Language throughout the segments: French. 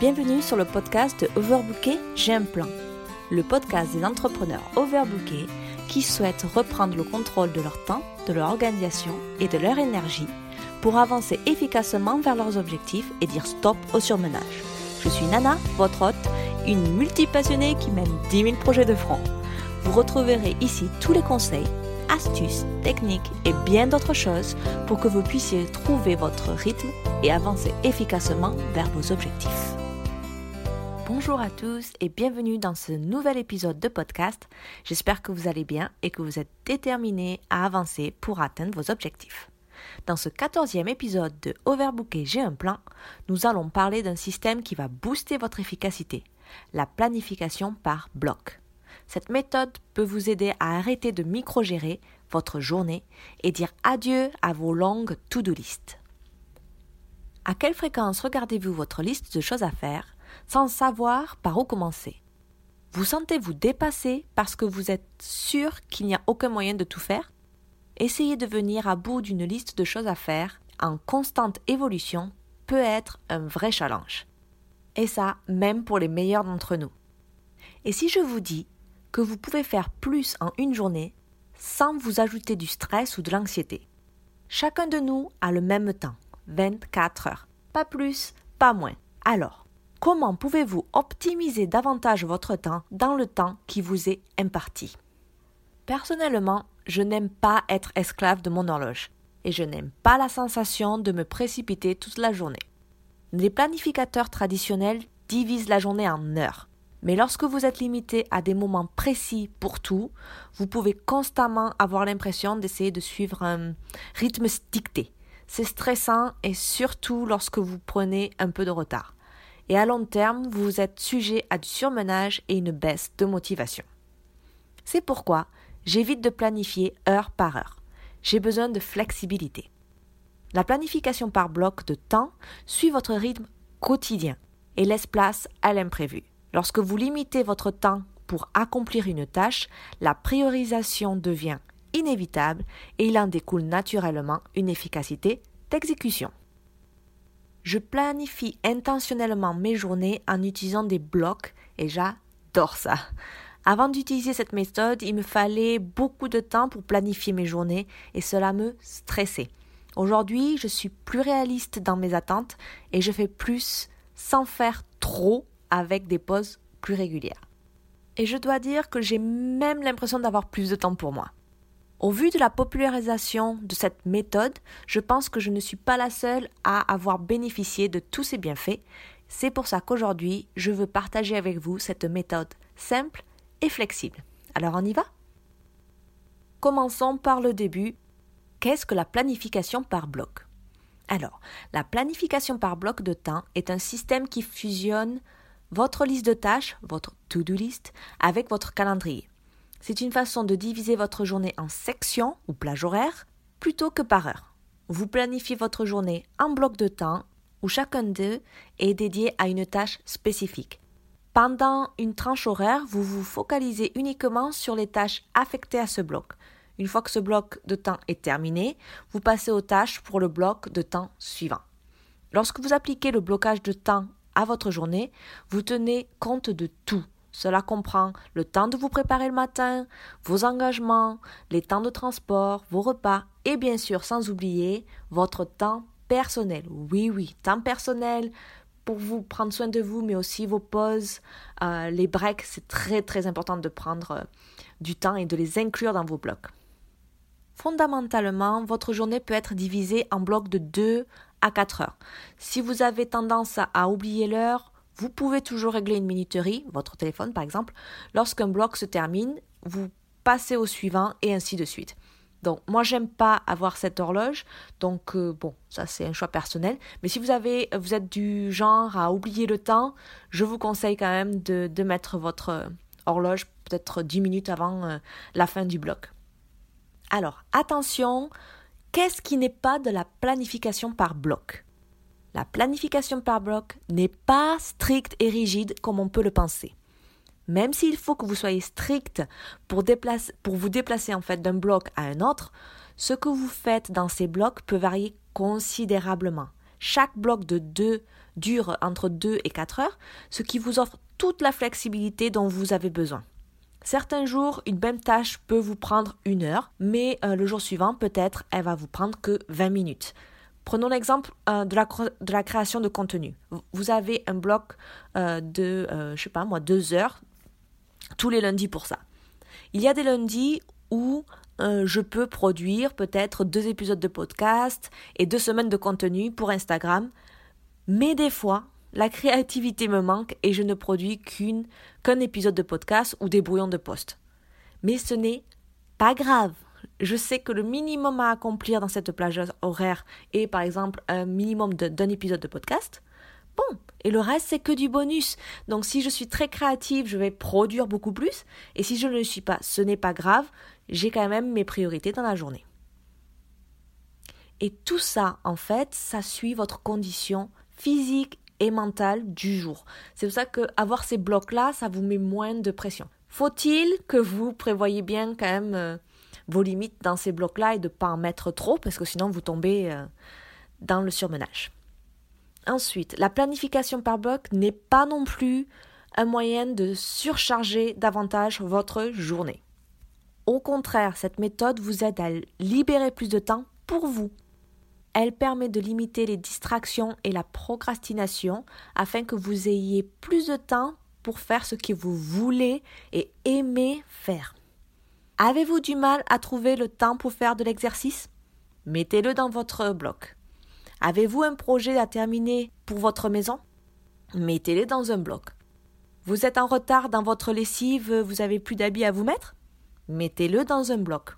Bienvenue sur le podcast de Overbooké, j'ai un plan. Le podcast des entrepreneurs overbookés qui souhaitent reprendre le contrôle de leur temps, de leur organisation et de leur énergie pour avancer efficacement vers leurs objectifs et dire stop au surmenage. Je suis Nana, votre hôte, une multipassionnée qui mène 10 000 projets de front. Vous retrouverez ici tous les conseils, astuces, techniques et bien d'autres choses pour que vous puissiez trouver votre rythme et avancer efficacement vers vos objectifs. Bonjour à tous et bienvenue dans ce nouvel épisode de podcast. J'espère que vous allez bien et que vous êtes déterminés à avancer pour atteindre vos objectifs. Dans ce quatorzième épisode de Overbooké J'ai un plan, nous allons parler d'un système qui va booster votre efficacité, la planification par bloc. Cette méthode peut vous aider à arrêter de micro-gérer votre journée et dire adieu à vos longues to-do list. À quelle fréquence regardez-vous votre liste de choses à faire? Sans savoir par où commencer Vous sentez-vous dépassé parce que vous êtes sûr qu'il n'y a aucun moyen de tout faire? Essayer de venir à bout d'une liste de choses à faire en constante évolution peut être un vrai challenge. Et ça, même pour les meilleurs d'entre nous. Et si je vous dis que vous pouvez faire plus en une journée sans vous ajouter du stress ou de l'anxiété. Chacun de nous a le même temps, 24 heures. Pas plus, pas moins. Alors, comment pouvez-vous optimiser davantage votre temps dans le temps qui vous est imparti? Personnellement, je n'aime pas être esclave de mon horloge et je n'aime pas la sensation de me précipiter toute la journée. Les planificateurs traditionnels divisent la journée en heures. Mais lorsque vous êtes limité à des moments précis pour tout, vous pouvez constamment avoir l'impression d'essayer de suivre un rythme dicté. C'est stressant et surtout lorsque vous prenez un peu de retard. Et à long terme, vous êtes sujet à du surmenage et une baisse de motivation. C'est pourquoi j'évite de planifier heure par heure. J'ai besoin de flexibilité. La planification par bloc de temps suit votre rythme quotidien et laisse place à l'imprévu. Lorsque vous limitez votre temps pour accomplir une tâche, la priorisation devient inévitable et il en découle naturellement une efficacité d'exécution. Je planifie intentionnellement mes journées en utilisant des blocs et j'adore ça. Avant d'utiliser cette méthode, il me fallait beaucoup de temps pour planifier mes journées et cela me stressait. Aujourd'hui, je suis plus réaliste dans mes attentes et je fais plus sans faire trop avec des pauses plus régulières. Et je dois dire que j'ai même l'impression d'avoir plus de temps pour moi. Au vu de la popularisation de cette méthode, je pense que je ne suis pas la seule à avoir bénéficié de tous ces bienfaits. C'est pour ça qu'aujourd'hui, je veux partager avec vous cette méthode simple et flexible. Alors on y va? Commençons par le début. Qu'est-ce que la planification par bloc? Alors, la planification par bloc de temps est un système qui fusionne votre liste de tâches, votre to-do list, avec votre calendrier. C'est une façon de diviser votre journée en sections ou plages horaires plutôt que par heure. Vous planifiez votre journée en blocs de temps où chacun d'eux est dédié à une tâche spécifique. Pendant une tranche horaire, vous vous focalisez uniquement sur les tâches affectées à ce bloc. Une fois que ce bloc de temps est terminé, vous passez aux tâches pour le bloc de temps suivant. Lorsque vous appliquez le blocage de temps à votre journée, vous tenez compte de tout. Cela comprend le temps de vous préparer le matin, vos engagements, les temps de transport, vos repas et bien sûr sans oublier votre temps personnel. Oui, oui, temps personnel pour vous prendre soin de vous, mais aussi vos pauses, euh, les breaks. C'est très très important de prendre euh, du temps et de les inclure dans vos blocs. Fondamentalement, votre journée peut être divisée en blocs de 2 à 4 heures. Si vous avez tendance à oublier l'heure, vous pouvez toujours régler une minuterie, votre téléphone par exemple. Lorsqu'un bloc se termine, vous passez au suivant et ainsi de suite. Donc moi j'aime pas avoir cette horloge, donc euh, bon ça c'est un choix personnel. Mais si vous avez, vous êtes du genre à oublier le temps, je vous conseille quand même de, mettre votre horloge peut-être 10 minutes avant euh, la fin du bloc. Alors attention, Qu'est-ce qui n'est pas de la planification par bloc? La planification par bloc n'est pas stricte et rigide comme on peut le penser. Même s'il faut que vous soyez strict pour, vous déplacer en fait d'un bloc à un autre, ce que vous faites dans ces blocs peut varier considérablement. Chaque bloc de 2 dure entre 2 et 4 heures, ce qui vous offre toute la flexibilité dont vous avez besoin. Certains jours, une même tâche peut vous prendre une heure, mais euh, le jour suivant, peut-être, elle va vous prendre que 20 minutes. Prenons l'exemple euh, de, la, création de contenu. Vous avez un bloc euh, de, je sais pas moi, deux heures tous les lundis pour ça. Il y a des lundis où je peux produire peut-être deux épisodes de podcast et deux semaines de contenu pour Instagram, mais des fois, la créativité me manque et je ne produis qu'un épisode de podcast ou des brouillons de poste. Mais ce n'est pas grave. Je sais que le minimum à accomplir dans cette plage horaire est par exemple un minimum d'un épisode de podcast. Bon, et le reste c'est que du bonus. Donc si je suis très créative, je vais produire beaucoup plus. Et si je ne le suis pas, ce n'est pas grave. J'ai quand même mes priorités dans la journée. Et tout ça, en fait, ça suit votre condition physique et mentale du jour. C'est pour ça que avoir ces blocs-là, ça vous met moins de pression. Faut-il que vous prévoyez bien quand même euh, vos limites dans ces blocs-là et de ne pas en mettre trop parce que sinon vous tombez euh, dans le surmenage. Ensuite, la planification par bloc n'est pas non plus un moyen de surcharger davantage votre journée. Au contraire, cette méthode vous aide à libérer plus de temps pour vous, elle permet de limiter les distractions et la procrastination afin que vous ayez plus de temps pour faire ce que vous voulez et aimez faire. Avez-vous du mal à trouver le temps pour faire de l'exercice? Mettez-le dans votre bloc. Avez-vous un projet à terminer pour votre maison? Mettez-le dans un bloc. Vous êtes en retard dans votre lessive, vous avez plus d'habits à vous mettre? Mettez-le dans un bloc.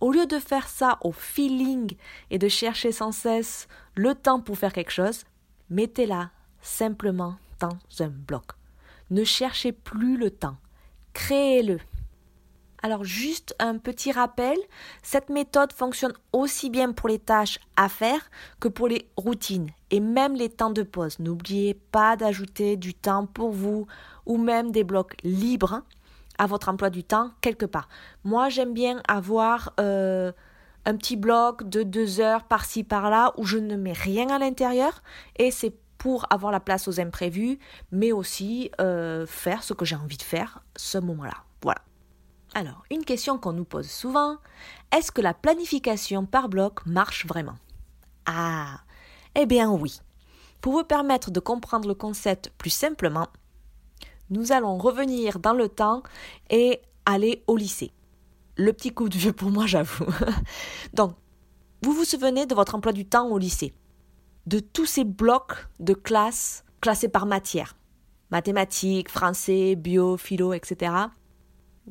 Au lieu de faire ça au feeling et de chercher sans cesse le temps pour faire quelque chose, mettez-la simplement dans un bloc. Ne cherchez plus le temps. Créez-le. Alors juste un petit rappel, cette méthode fonctionne aussi bien pour les tâches à faire que pour les routines et même les temps de pause. N'oubliez pas d'ajouter du temps pour vous ou même des blocs libres à votre emploi du temps quelque part. Moi, j'aime bien avoir euh, un petit bloc de deux heures par-ci par-là où je ne mets rien à l'intérieur et c'est pour avoir la place aux imprévus, mais aussi euh, faire ce que j'ai envie de faire ce moment-là. Voilà. Alors, une question qu'on nous pose souvent, est-ce que la planification par bloc marche vraiment? Ah, eh bien oui. Pour vous permettre de comprendre le concept plus simplement, nous allons revenir dans le temps et aller au lycée. Le petit coup de vieux pour moi, j'avoue. Donc, vous vous souvenez de votre emploi du temps au lycée, de tous ces blocs de classe classés par matière, mathématiques, français, bio, philo, etc.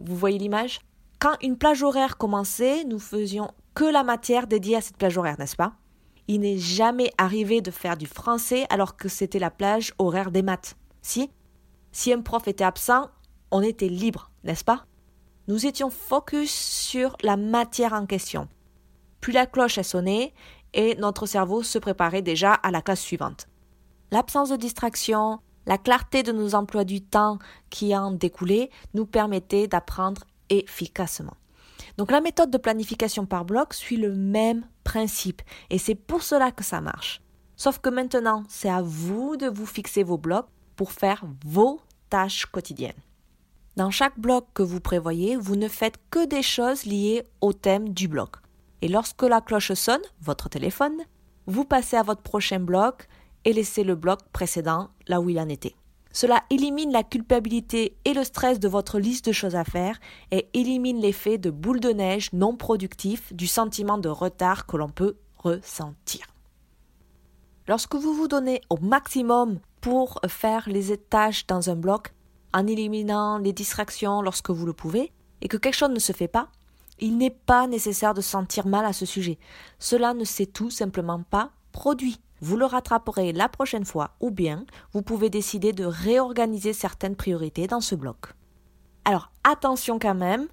Vous voyez l'image? Quand une plage horaire commençait, nous faisions que la matière dédiée à cette plage horaire, n'est-ce pas? Il n'est jamais arrivé de faire du français alors que c'était la plage horaire des maths. Si? Si un prof était absent, on était libre, n'est-ce pas? Nous étions focus sur la matière en question. Puis la cloche a sonné et notre cerveau se préparait déjà à la classe suivante. L'absence de distraction, la clarté de nos emplois du temps qui en découlaient nous permettait d'apprendre efficacement. Donc la méthode de planification par bloc suit le même principe et c'est pour cela que ça marche. Sauf que maintenant, c'est à vous de vous fixer vos blocs pour faire vos tâches quotidiennes. Dans chaque bloc que vous prévoyez, vous ne faites que des choses liées au thème du bloc. Et lorsque la cloche sonne, votre téléphone, vous passez à votre prochain bloc et laissez le bloc précédent là où il en était. Cela élimine la culpabilité et le stress de votre liste de choses à faire et élimine l'effet de boule de neige non productif du sentiment de retard que l'on peut ressentir. Lorsque vous vous donnez au maximum pour faire les tâches dans un bloc, en éliminant les distractions lorsque vous le pouvez, et que quelque chose ne se fait pas, il n'est pas nécessaire de sentir mal à ce sujet. Cela ne s'est tout simplement pas produit. Vous le rattraperez la prochaine fois, ou bien vous pouvez décider de réorganiser certaines priorités dans ce bloc. Alors attention quand même,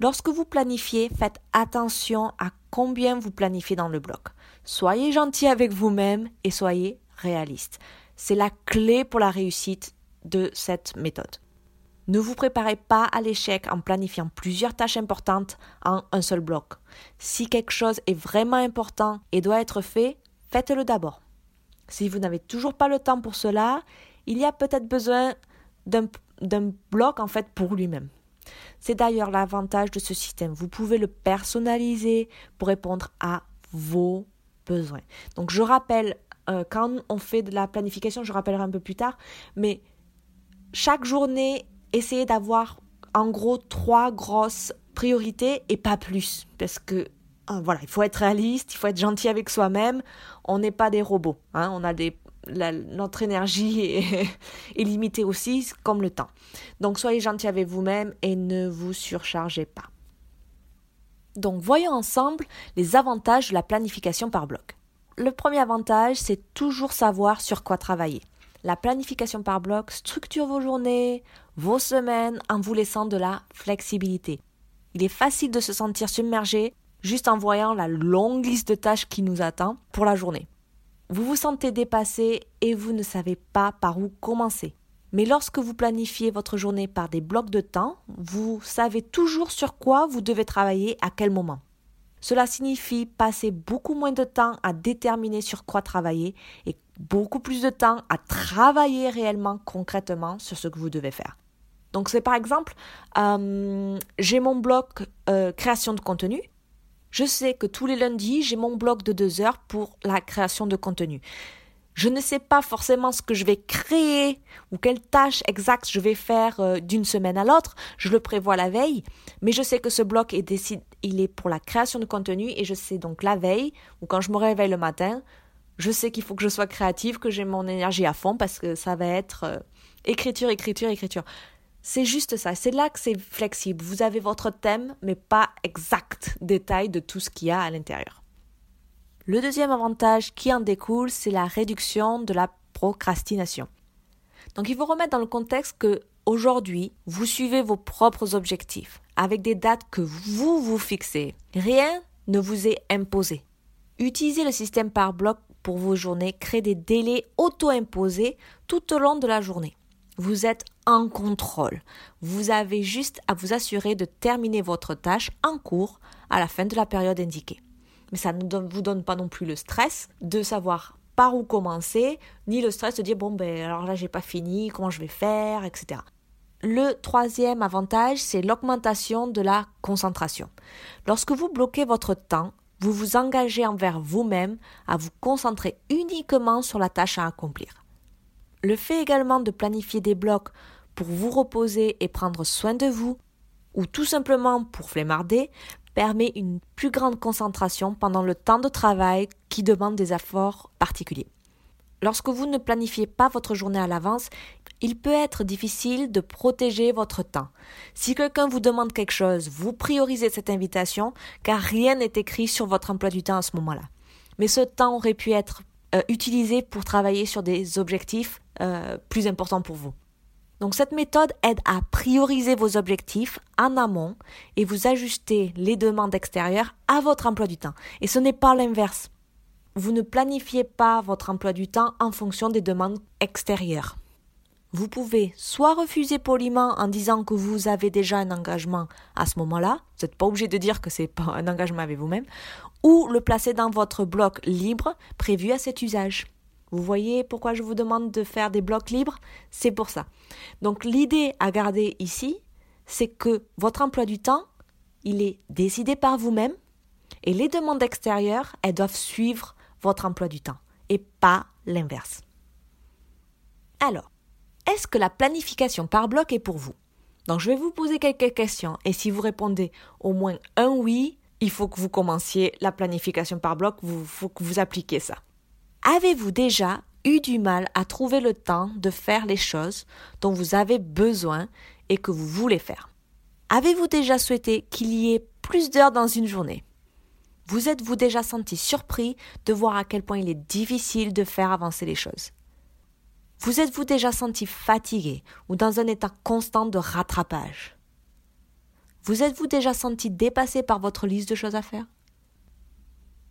lorsque vous planifiez, faites attention à combien vous planifiez dans le bloc. Soyez gentil avec vous-même et soyez réaliste. C'est la clé pour la réussite de cette méthode. Ne vous préparez pas à l'échec en planifiant plusieurs tâches importantes en un seul bloc. Si quelque chose est vraiment important et doit être fait, faites-le d'abord. Si vous n'avez toujours pas le temps pour cela, il y a peut-être besoin d'un bloc en fait pour lui-même. C'est d'ailleurs l'avantage de ce système. Vous pouvez le personnaliser pour répondre à vos besoins. Donc je rappelle, euh, quand on fait de la planification, je rappellerai un peu plus tard, mais chaque journée, essayez d'avoir en gros trois grosses priorités et pas plus. Parce que voilà, il faut être réaliste, il faut être gentil avec soi-même. On n'est pas des robots. Hein. on a des notre énergie est, limitée aussi, comme le temps. Donc soyez gentil avec vous-même et ne vous surchargez pas. Donc voyons ensemble les avantages de la planification par bloc. Le premier avantage, c'est toujours savoir sur quoi travailler. La planification par bloc structure vos journées, vos semaines en vous laissant de la flexibilité. Il est facile de se sentir submergé juste en voyant la longue liste de tâches qui nous attend pour la journée. Vous vous sentez dépassé et vous ne savez pas par où commencer. Mais lorsque vous planifiez votre journée par des blocs de temps, vous savez toujours sur quoi vous devez travailler à quel moment. Cela signifie passer beaucoup moins de temps à déterminer sur quoi travailler et beaucoup plus de temps à travailler réellement, concrètement sur ce que vous devez faire. Donc c'est par exemple, euh, j'ai mon bloc euh, création de contenu je sais que tous les lundis, j'ai mon bloc de deux heures pour la création de contenu. Je ne sais pas forcément ce que je vais créer ou quelle tâche exacte je vais faire euh, d'une semaine à l'autre. Je le prévois la veille, mais je sais que ce bloc est il est pour la création de contenu et je sais donc la veille ou quand je me réveille le matin, je sais qu'il faut que je sois créative, que j'ai mon énergie à fond parce que ça va être euh, écriture, écriture, écriture. C'est juste ça, c'est là que c'est flexible. Vous avez votre thème, mais pas exact détail de tout ce qu'il y a à l'intérieur. Le deuxième avantage qui en découle, c'est la réduction de la procrastination. Donc il faut remettre dans le contexte que aujourd'hui, vous suivez vos propres objectifs avec des dates que vous vous fixez. Rien ne vous est imposé. Utilisez le système par bloc pour vos journées, créez des délais auto-imposés tout au long de la journée. Vous êtes en contrôle. Vous avez juste à vous assurer de terminer votre tâche en cours à la fin de la période indiquée. Mais ça ne vous donne pas non plus le stress de savoir par où commencer, ni le stress de dire bon ben alors là j'ai pas fini, comment je vais faire, etc. Le troisième avantage, c'est l'augmentation de la concentration. Lorsque vous bloquez votre temps, vous vous engagez envers vous-même à vous concentrer uniquement sur la tâche à accomplir. Le fait également de planifier des blocs pour vous reposer et prendre soin de vous, ou tout simplement pour flemmarder, permet une plus grande concentration pendant le temps de travail qui demande des efforts particuliers. Lorsque vous ne planifiez pas votre journée à l'avance, il peut être difficile de protéger votre temps. Si quelqu'un vous demande quelque chose, vous priorisez cette invitation car rien n'est écrit sur votre emploi du temps à ce moment-là. Mais ce temps aurait pu être euh, pour travailler sur des objectifs euh, plus important pour vous. Donc cette méthode aide à prioriser vos objectifs en amont et vous ajuster les demandes extérieures à votre emploi du temps. Et ce n'est pas l'inverse. Vous ne planifiez pas votre emploi du temps en fonction des demandes extérieures. Vous pouvez soit refuser poliment en disant que vous avez déjà un engagement à ce moment-là, vous n'êtes pas obligé de dire que c'est pas un engagement avec vous-même, ou le placer dans votre bloc libre prévu à cet usage. Vous voyez pourquoi je vous demande de faire des blocs libres? C'est pour ça. Donc l'idée à garder ici, c'est que votre emploi du temps, il est décidé par vous-même et les demandes extérieures, elles doivent suivre votre emploi du temps et pas l'inverse. Alors, est-ce que la planification par bloc est pour vous? Donc je vais vous poser quelques questions et si vous répondez au moins un oui, il faut que vous commenciez la planification par bloc, il faut que vous appliquiez ça. Avez-vous déjà eu du mal à trouver le temps de faire les choses dont vous avez besoin et que vous voulez faire? Avez-vous déjà souhaité qu'il y ait plus d'heures dans une journée? Vous êtes-vous déjà senti surpris de voir à quel point il est difficile de faire avancer les choses? Vous êtes-vous déjà senti fatigué ou dans un état constant de rattrapage? Vous êtes-vous déjà senti dépassé par votre liste de choses à faire?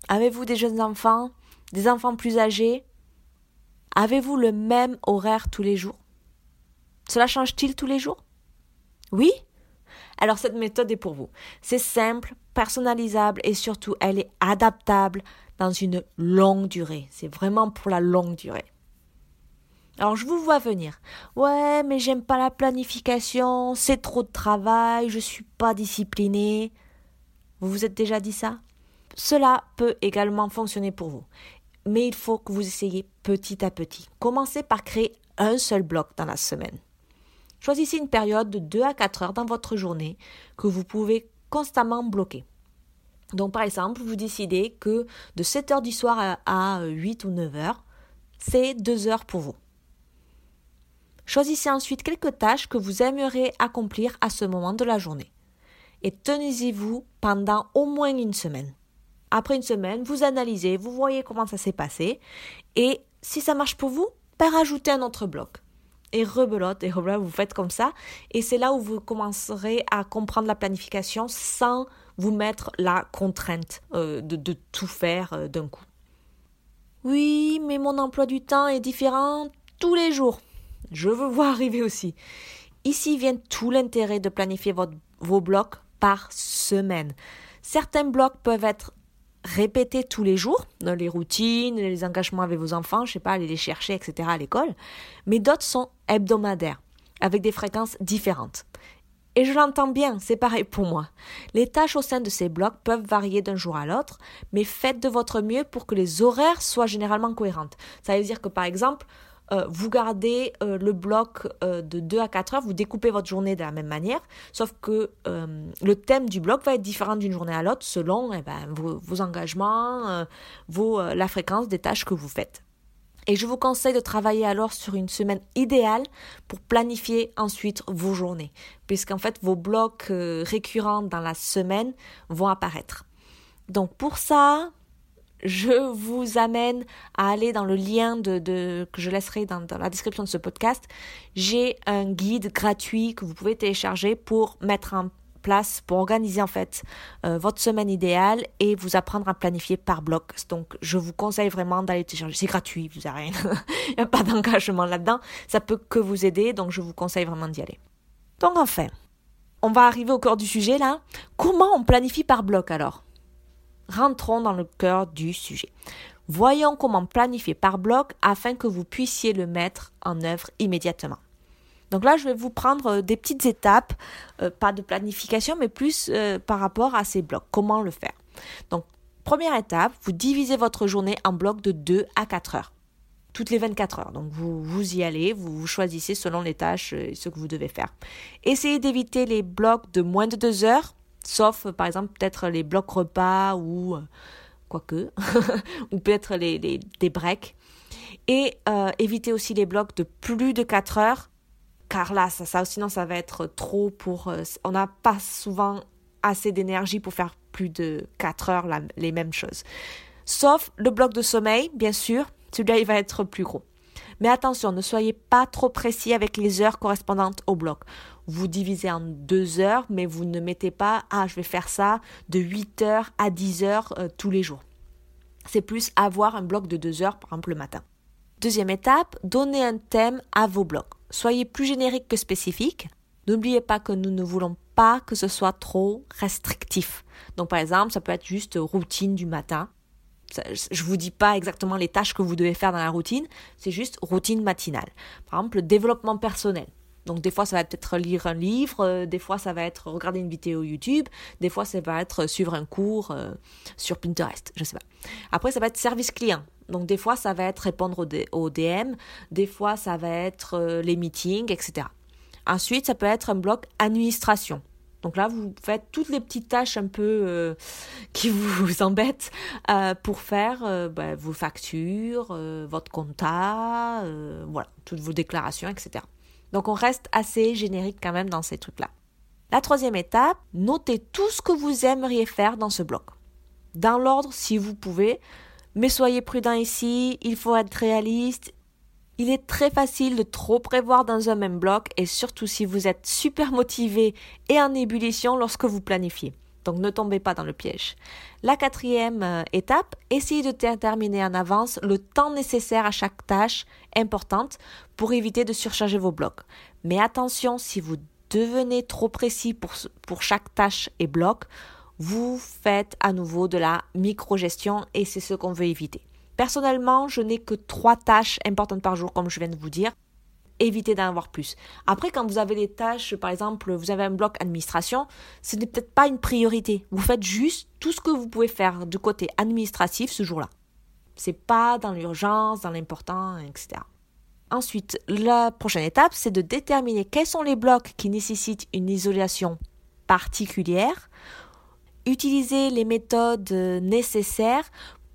Avez-vous des jeunes enfants des enfants plus âgés? Avez-vous le même horaire tous les jours? Cela change-t-il tous les jours? Oui Alors cette méthode est pour vous. C'est simple, personnalisable et surtout elle est adaptable dans une longue durée. C'est vraiment pour la longue durée. Alors je vous vois venir. Ouais, mais j'aime pas la planification, c'est trop de travail, je suis pas disciplinée. Vous vous êtes déjà dit ça? Cela peut également fonctionner pour vous. Mais il faut que vous essayiez petit à petit. Commencez par créer un seul bloc dans la semaine. Choisissez une période de 2 à 4 heures dans votre journée que vous pouvez constamment bloquer. Donc par exemple, vous décidez que de 7 heures du soir à 8 ou 9 heures, c'est 2 heures pour vous. Choisissez ensuite quelques tâches que vous aimeriez accomplir à ce moment de la journée. Et tenez-y-vous pendant au moins une semaine. Après une semaine, vous analysez, vous voyez comment ça s'est passé. Et si ça marche pour vous, ben rajoutez un autre bloc. Et rebelote, et rebelote, vous faites comme ça. Et c'est là où vous commencerez à comprendre la planification sans vous mettre la contrainte euh, de, tout faire euh, d'un coup. Oui, mais mon emploi du temps est différent tous les jours. Je veux voir arriver aussi. Ici vient tout l'intérêt de planifier vos blocs par semaine. Certains blocs peuvent être répétés tous les jours, dans les routines, les engagements avec vos enfants, je sais pas, aller les chercher, etc. à l'école, mais d'autres sont hebdomadaires, avec des fréquences différentes. Et je l'entends bien, c'est pareil pour moi. Les tâches au sein de ces blocs peuvent varier d'un jour à l'autre, mais faites de votre mieux pour que les horaires soient généralement cohérentes. Ça veut dire que par exemple, euh, vous gardez euh, le bloc euh, de 2 à 4 heures, vous découpez votre journée de la même manière, sauf que le thème du bloc va être différent d'une journée à l'autre selon eh ben, vos, engagements, la fréquence des tâches que vous faites. Et je vous conseille de travailler alors sur une semaine idéale pour planifier ensuite vos journées, puisqu'en fait vos blocs récurrents dans la semaine vont apparaître. Donc pour ça, je vous amène à aller dans le lien que je laisserai dans, la description de ce podcast. J'ai un guide gratuit que vous pouvez télécharger pour mettre en place, pour organiser en fait euh, votre semaine idéale et vous apprendre à planifier par bloc. Donc je vous conseille vraiment d'aller télécharger. C'est gratuit, vous rien. Il n'y a pas d'engagement là-dedans. Ça peut que vous aider, donc je vous conseille vraiment d'y aller. Donc enfin, on va arriver au cœur du sujet là. Comment on planifie par bloc alors? Rentrons dans le cœur du sujet. Voyons comment planifier par bloc afin que vous puissiez le mettre en œuvre immédiatement. Donc là, je vais vous prendre euh, des petites étapes, euh, pas de planification, mais plus euh, par rapport à ces blocs. Comment le faire? Donc, première étape, vous divisez votre journée en blocs de 2 à 4 heures. Toutes les 24 heures. Donc, vous, y allez, vous, vous choisissez selon les tâches et ce que vous devez faire. Essayez d'éviter les blocs de moins de 2 heures sauf par exemple peut-être les blocs repas ou euh, quoique, ou peut-être des breaks. Et euh, éviter aussi les blocs de plus de 4 heures, car là, ça, ça sinon ça va être trop pour... Euh, on n'a pas souvent assez d'énergie pour faire plus de 4 heures les mêmes choses. Sauf le bloc de sommeil, bien sûr, celui-là il va être plus gros. Mais attention, ne soyez pas trop précis avec les heures correspondantes au bloc. Vous divisez en deux heures, mais vous ne mettez pas Ah, je vais faire ça de 8 heures à 10 heures euh, tous les jours. C'est plus avoir un bloc de deux heures, par exemple, le matin. Deuxième étape, donnez un thème à vos blocs. Soyez plus générique que spécifique. N'oubliez pas que nous ne voulons pas que ce soit trop restrictif. Donc par exemple, ça peut être juste routine du matin je vous dis pas exactement les tâches que vous devez faire dans la routine, c'est juste routine matinale. Par exemple, le développement personnel. Donc des fois ça va être lire un livre, euh, des fois ça va être regarder une vidéo YouTube, des fois ça va être suivre un cours euh, sur Pinterest, je sais pas. Après ça va être service client. Donc des fois ça va être répondre aux, DM, des fois ça va être euh, les meetings, etc. Ensuite ça peut être un bloc administration. Donc là, vous faites toutes les petites tâches un peu euh, qui vous, embêtent euh, pour faire euh, bah, vos factures, votre compta, voilà, toutes vos déclarations, etc. Donc on reste assez générique quand même dans ces trucs-là. La troisième étape, notez tout ce que vous aimeriez faire dans ce bloc. Dans l'ordre si vous pouvez, mais soyez prudent ici, il faut être réaliste il est très facile de trop prévoir dans un même bloc et surtout si vous êtes super motivé et en ébullition lorsque vous planifiez. Donc ne tombez pas dans le piège. La quatrième euh, étape, essayez de déterminer en avance le temps nécessaire à chaque tâche importante pour éviter de surcharger vos blocs. Mais attention, si vous devenez trop précis pour, pour chaque tâche et bloc, vous faites à nouveau de la micro-gestion et c'est ce qu'on veut éviter. Personnellement, je n'ai que trois tâches importantes par jour, comme je viens de vous dire. Évitez d'en avoir plus. Après, quand vous avez des tâches, par exemple, vous avez un bloc administration, ce n'est peut-être pas une priorité. Vous faites juste tout ce que vous pouvez faire du côté administratif ce jour-là. C'est pas dans l'urgence, dans l'important, etc. Ensuite, la prochaine étape, c'est de déterminer quels sont les blocs qui nécessitent une isolation particulière utilisez les méthodes nécessaires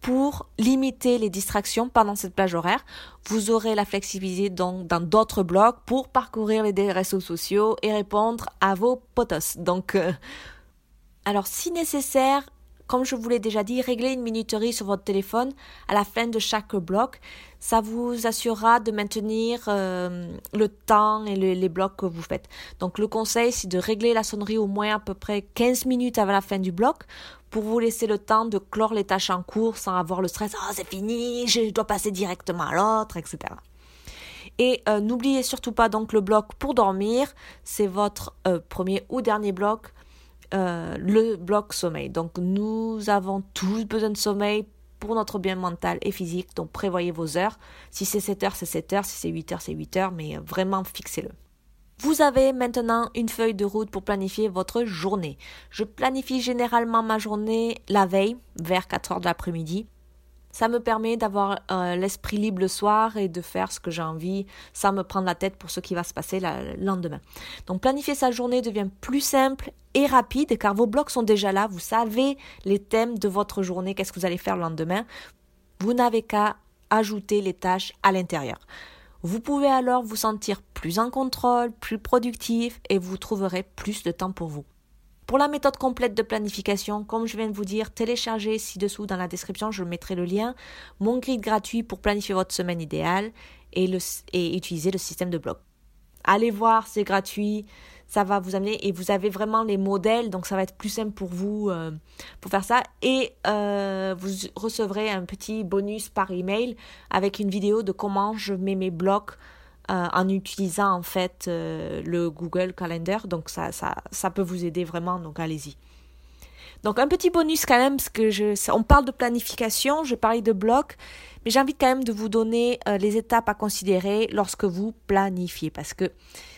pour limiter les distractions pendant cette plage horaire. Vous aurez la flexibilité dans d'autres blocs pour parcourir les réseaux sociaux et répondre à vos potos. Donc, euh, alors si nécessaire, comme je vous l'ai déjà dit, réglez une minuterie sur votre téléphone à la fin de chaque bloc. Ça vous assurera de maintenir euh, le temps et les blocs que vous faites. Donc le conseil, c'est de régler la sonnerie au moins à peu près 15 minutes avant la fin du bloc pour vous laisser le temps de clore les tâches en cours sans avoir le stress. Oh, c'est fini, je dois passer directement à l'autre, etc. Et euh, n'oubliez surtout pas donc le bloc pour dormir. C'est votre euh, premier ou dernier bloc euh, le bloc sommeil. Donc nous avons tous besoin de sommeil pour notre bien mental et physique. Donc prévoyez vos heures. Si c'est 7 heures, c'est 7 heures. Si c'est 8 heures, c'est 8 heures. Mais vraiment fixez-le. Vous avez maintenant une feuille de route pour planifier votre journée. Je planifie généralement ma journée la veille, vers 4 heures de l'après-midi. Ça me permet d'avoir euh, l'esprit libre le soir et de faire ce que j'ai envie sans me prendre la tête pour ce qui va se passer le lendemain. Donc planifier sa journée devient plus simple et rapide car vos blocs sont déjà là. Vous savez les thèmes de votre journée, qu'est-ce que vous allez faire le lendemain. Vous n'avez qu'à ajouter les tâches à l'intérieur. Vous pouvez alors vous sentir plus en contrôle, plus productif et vous trouverez plus de temps pour vous. Pour la méthode complète de planification, comme je viens de vous dire, téléchargez ci-dessous dans la description, je mettrai le lien, mon guide gratuit pour planifier votre semaine idéale et, utiliser le système de bloc. Allez voir, c'est gratuit, ça va vous amener et vous avez vraiment les modèles, donc ça va être plus simple pour vous euh, pour faire ça. Et euh, vous recevrez un petit bonus par email avec une vidéo de comment je mets mes blocs euh, en utilisant en fait le Google Calendar. Donc ça, ça, ça peut vous aider vraiment, donc allez-y. Donc un petit bonus quand même, parce que je, on parle de planification, je parlais de blocs, mais j'ai envie quand même de vous donner les étapes à considérer lorsque vous planifiez, parce que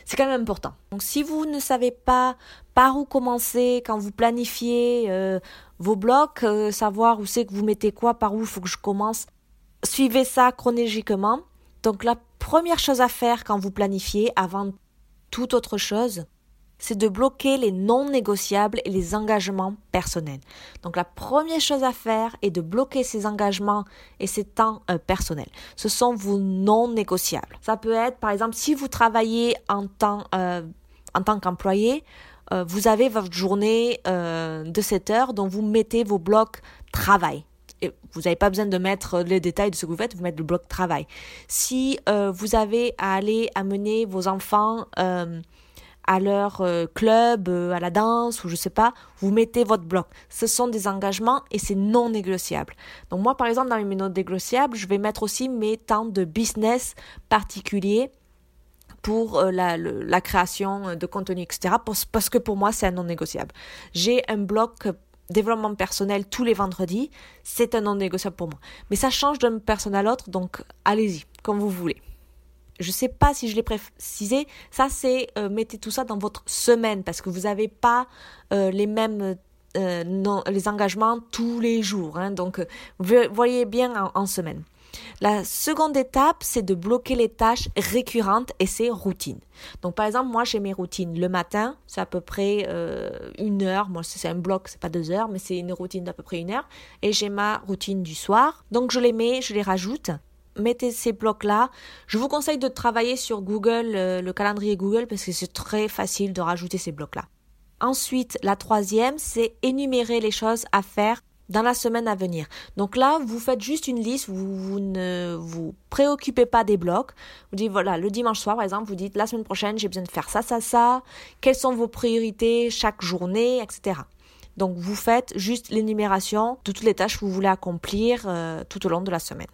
c'est quand même important. Donc si vous ne savez pas par où commencer quand vous planifiez vos blocs, savoir où c'est que vous mettez quoi, par où il faut que je commence, suivez ça chronologiquement. Donc la première chose à faire quand vous planifiez, avant toute autre chose, c'est de bloquer les non négociables et les engagements personnels. Donc la première chose à faire est de bloquer ces engagements et ces temps euh, personnels. Ce sont vos non négociables. Ça peut être par exemple si vous travaillez en tant, euh, en tant qu'employé, euh, vous avez votre journée de 7 heures dont vous mettez vos blocs travail vous n'avez pas besoin de mettre les détails de ce que vous faites, vous mettez le bloc travail. Si vous avez à aller amener vos enfants à leur euh, club, à la danse ou je sais pas, vous mettez votre bloc. Ce sont des engagements et c'est non négociable. Donc moi par exemple dans mes non négociables, je vais mettre aussi mes temps de business particuliers pour la, la, création de contenu, etc. Parce que pour moi, c'est un non négociable. J'ai un bloc développement personnel tous les vendredis, c'est un non négociable pour moi. Mais ça change d'une personne à l'autre, donc allez-y, comme vous voulez. Je ne sais pas si je l'ai précisé, ça c'est euh, mettez tout ça dans votre semaine parce que vous n'avez pas euh, les mêmes euh, les engagements tous les jours. Hein, donc voyez bien en semaine. La seconde étape, c'est de bloquer les tâches récurrentes et ses routines. Donc, par exemple, moi, j'ai mes routines. Le matin, c'est à peu près euh, une heure. Moi, c'est un bloc, c'est pas deux heures, mais c'est une routine d'à peu près une heure. Et j'ai ma routine du soir. Donc, je les mets, je les rajoute mettez ces blocs-là. Je vous conseille de travailler sur Google, euh, le calendrier Google, parce que c'est très facile de rajouter ces blocs-là. Ensuite, la troisième, c'est énumérer les choses à faire dans la semaine à venir. Donc là, vous faites juste une liste, vous, ne vous préoccupez pas des blocs. Vous dites, voilà, le dimanche soir, par exemple, vous dites, la semaine prochaine, j'ai besoin de faire ça, ça, ça. Quelles sont vos priorités chaque journée, etc. Donc vous faites juste l'énumération de toutes les tâches que vous voulez accomplir euh, tout au long de la semaine.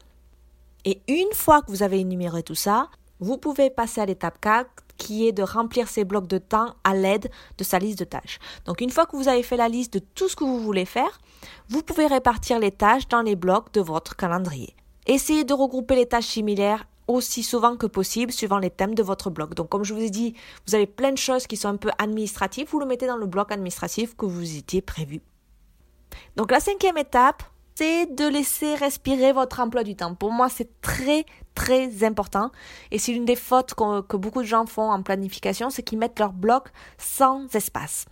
Et une fois que vous avez énuméré tout ça, vous pouvez passer à l'étape 4 qui est de remplir ses blocs de temps à l'aide de sa liste de tâches. Donc une fois que vous avez fait la liste de tout ce que vous voulez faire, vous pouvez répartir les tâches dans les blocs de votre calendrier. Essayez de regrouper les tâches similaires aussi souvent que possible suivant les thèmes de votre bloc. Donc comme je vous ai dit, vous avez plein de choses qui sont un peu administratives, vous le mettez dans le bloc administratif que vous étiez prévu. Donc la cinquième étape, c'est de laisser respirer votre emploi du temps. Pour moi, c'est très très important et c'est l'une des fautes que, beaucoup de gens font en planification, c'est qu'ils mettent leur bloc sans espace.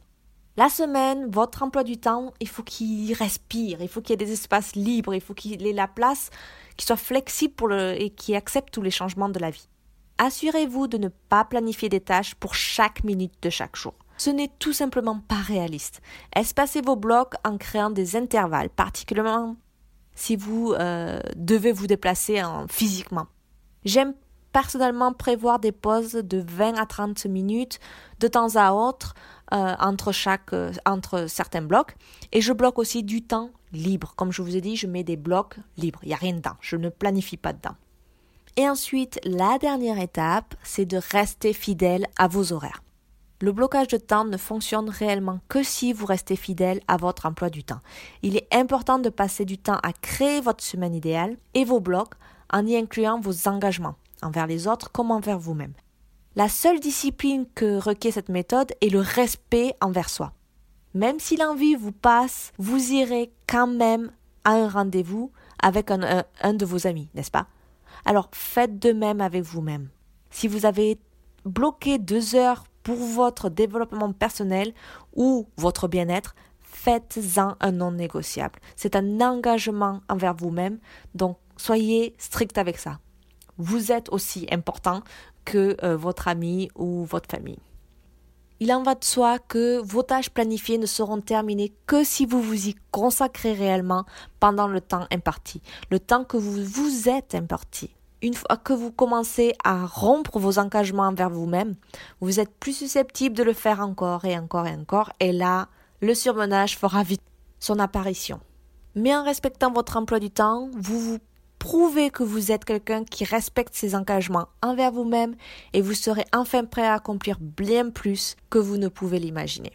La semaine, votre emploi du temps, il faut qu'il respire, il faut qu'il y ait des espaces libres, il faut qu'il ait la place qui soit flexible et qui accepte tous les changements de la vie. Assurez-vous de ne pas planifier des tâches pour chaque minute de chaque jour. Ce n'est tout simplement pas réaliste. Espacez vos blocs en créant des intervalles, particulièrement si vous euh, devez vous déplacer physiquement. J'aime personnellement prévoir des pauses de 20 à 30 minutes de temps à autre euh, entre, chaque, euh, entre certains blocs et je bloque aussi du temps libre. Comme je vous ai dit, je mets des blocs libres. Il n'y a rien dedans. Je ne planifie pas dedans. Et ensuite, la dernière étape, c'est de rester fidèle à vos horaires. Le blocage de temps ne fonctionne réellement que si vous restez fidèle à votre emploi du temps. Il est important de passer du temps à créer votre semaine idéale et vos blocs en y incluant vos engagements envers les autres comme envers vous-même. La seule discipline que requiert cette méthode est le respect envers soi. Même si l'envie vous passe, vous irez quand même à un rendez-vous avec un, de vos amis, n'est-ce pas? Alors faites de même avec vous-même. Si vous avez bloqué deux heures pour votre développement personnel ou votre bien-être, faites-en un non négociable. C'est un engagement envers vous-même, donc soyez strict avec ça. Vous êtes aussi important que euh, votre ami ou votre famille. Il en va de soi que vos tâches planifiées ne seront terminées que si vous vous y consacrez réellement pendant le temps imparti, le temps que vous vous êtes imparti une fois que vous commencez à rompre vos engagements envers vous-même, vous êtes plus susceptible de le faire encore et encore et encore, et là, le surmenage fera vite son apparition. Mais en respectant votre emploi du temps, vous vous prouvez que vous êtes quelqu'un qui respecte ses engagements envers vous-même et vous serez enfin prêt à accomplir bien plus que vous ne pouvez l'imaginer.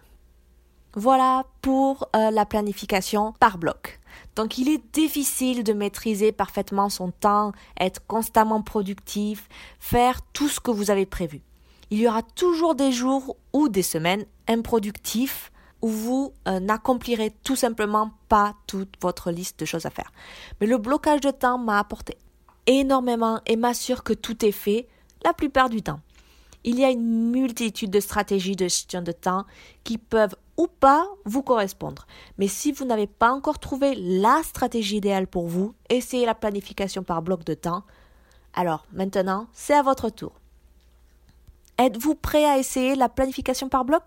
Voilà pour euh, la planification par bloc. Donc il est difficile de maîtriser parfaitement son temps, être constamment productif, faire tout ce que vous avez prévu. Il y aura toujours des jours ou des semaines improductifs où vous euh, n'accomplirez tout simplement pas toute votre liste de choses à faire. Mais le blocage de temps m'a apporté énormément et m'assure que tout est fait la plupart du temps. Il y a une multitude de stratégies de gestion de temps qui peuvent ou pas vous correspondre. Mais si vous n'avez pas encore trouvé la stratégie idéale pour vous, essayez la planification par bloc de temps. Alors maintenant, c'est à votre tour. Êtes-vous prêt à essayer la planification par bloc?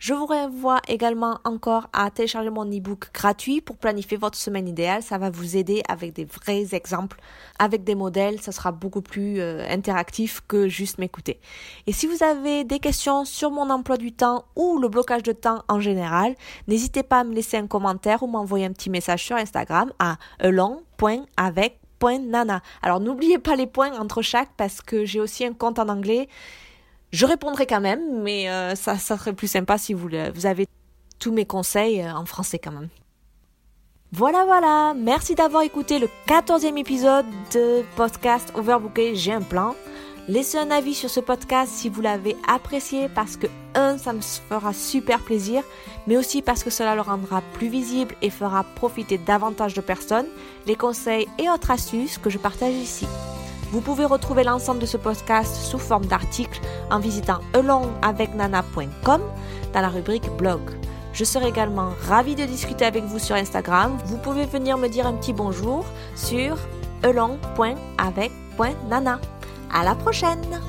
Je vous renvoie également encore à télécharger mon e-book gratuit pour planifier votre semaine idéale. Ça va vous aider avec des vrais exemples, avec des modèles. Ça sera beaucoup plus euh, interactif que juste m'écouter. Et si vous avez des questions sur mon emploi du temps ou le blocage de temps en général, n'hésitez pas à me laisser un commentaire ou m'envoyer un petit message sur Instagram à elong.avec.nana. Alors n'oubliez pas les points entre chaque parce que j'ai aussi un compte en anglais je répondrai quand même, mais euh, ça, serait plus sympa si vous, vous avez tous mes conseils euh, en français quand même. Voilà, voilà. Merci d'avoir écouté le 14e épisode de podcast Overbooké. J'ai un plan. Laissez un avis sur ce podcast si vous l'avez apprécié parce que, un, ça me fera super plaisir, mais aussi parce que cela le rendra plus visible et fera profiter davantage de personnes les conseils et autres astuces que je partage ici. Vous pouvez retrouver l'ensemble de ce podcast sous forme d'article en visitant elongavecnana.com dans la rubrique blog. Je serai également ravie de discuter avec vous sur Instagram. Vous pouvez venir me dire un petit bonjour sur elong.avec.nana. À la prochaine!